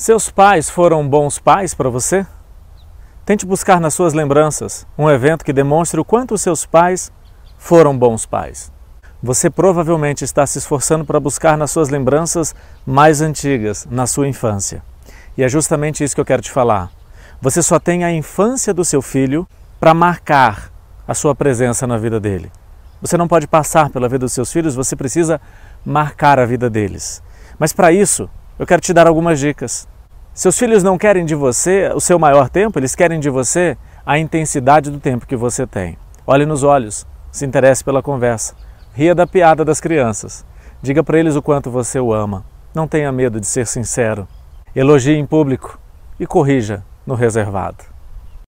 Seus pais foram bons pais para você? Tente buscar nas suas lembranças um evento que demonstre o quanto seus pais foram bons pais. Você provavelmente está se esforçando para buscar nas suas lembranças mais antigas, na sua infância. E é justamente isso que eu quero te falar. Você só tem a infância do seu filho para marcar a sua presença na vida dele. Você não pode passar pela vida dos seus filhos, você precisa marcar a vida deles. Mas para isso, eu quero te dar algumas dicas. Seus filhos não querem de você o seu maior tempo, eles querem de você a intensidade do tempo que você tem. Olhe nos olhos, se interesse pela conversa, ria da piada das crianças, diga para eles o quanto você o ama. Não tenha medo de ser sincero. Elogie em público e corrija no reservado.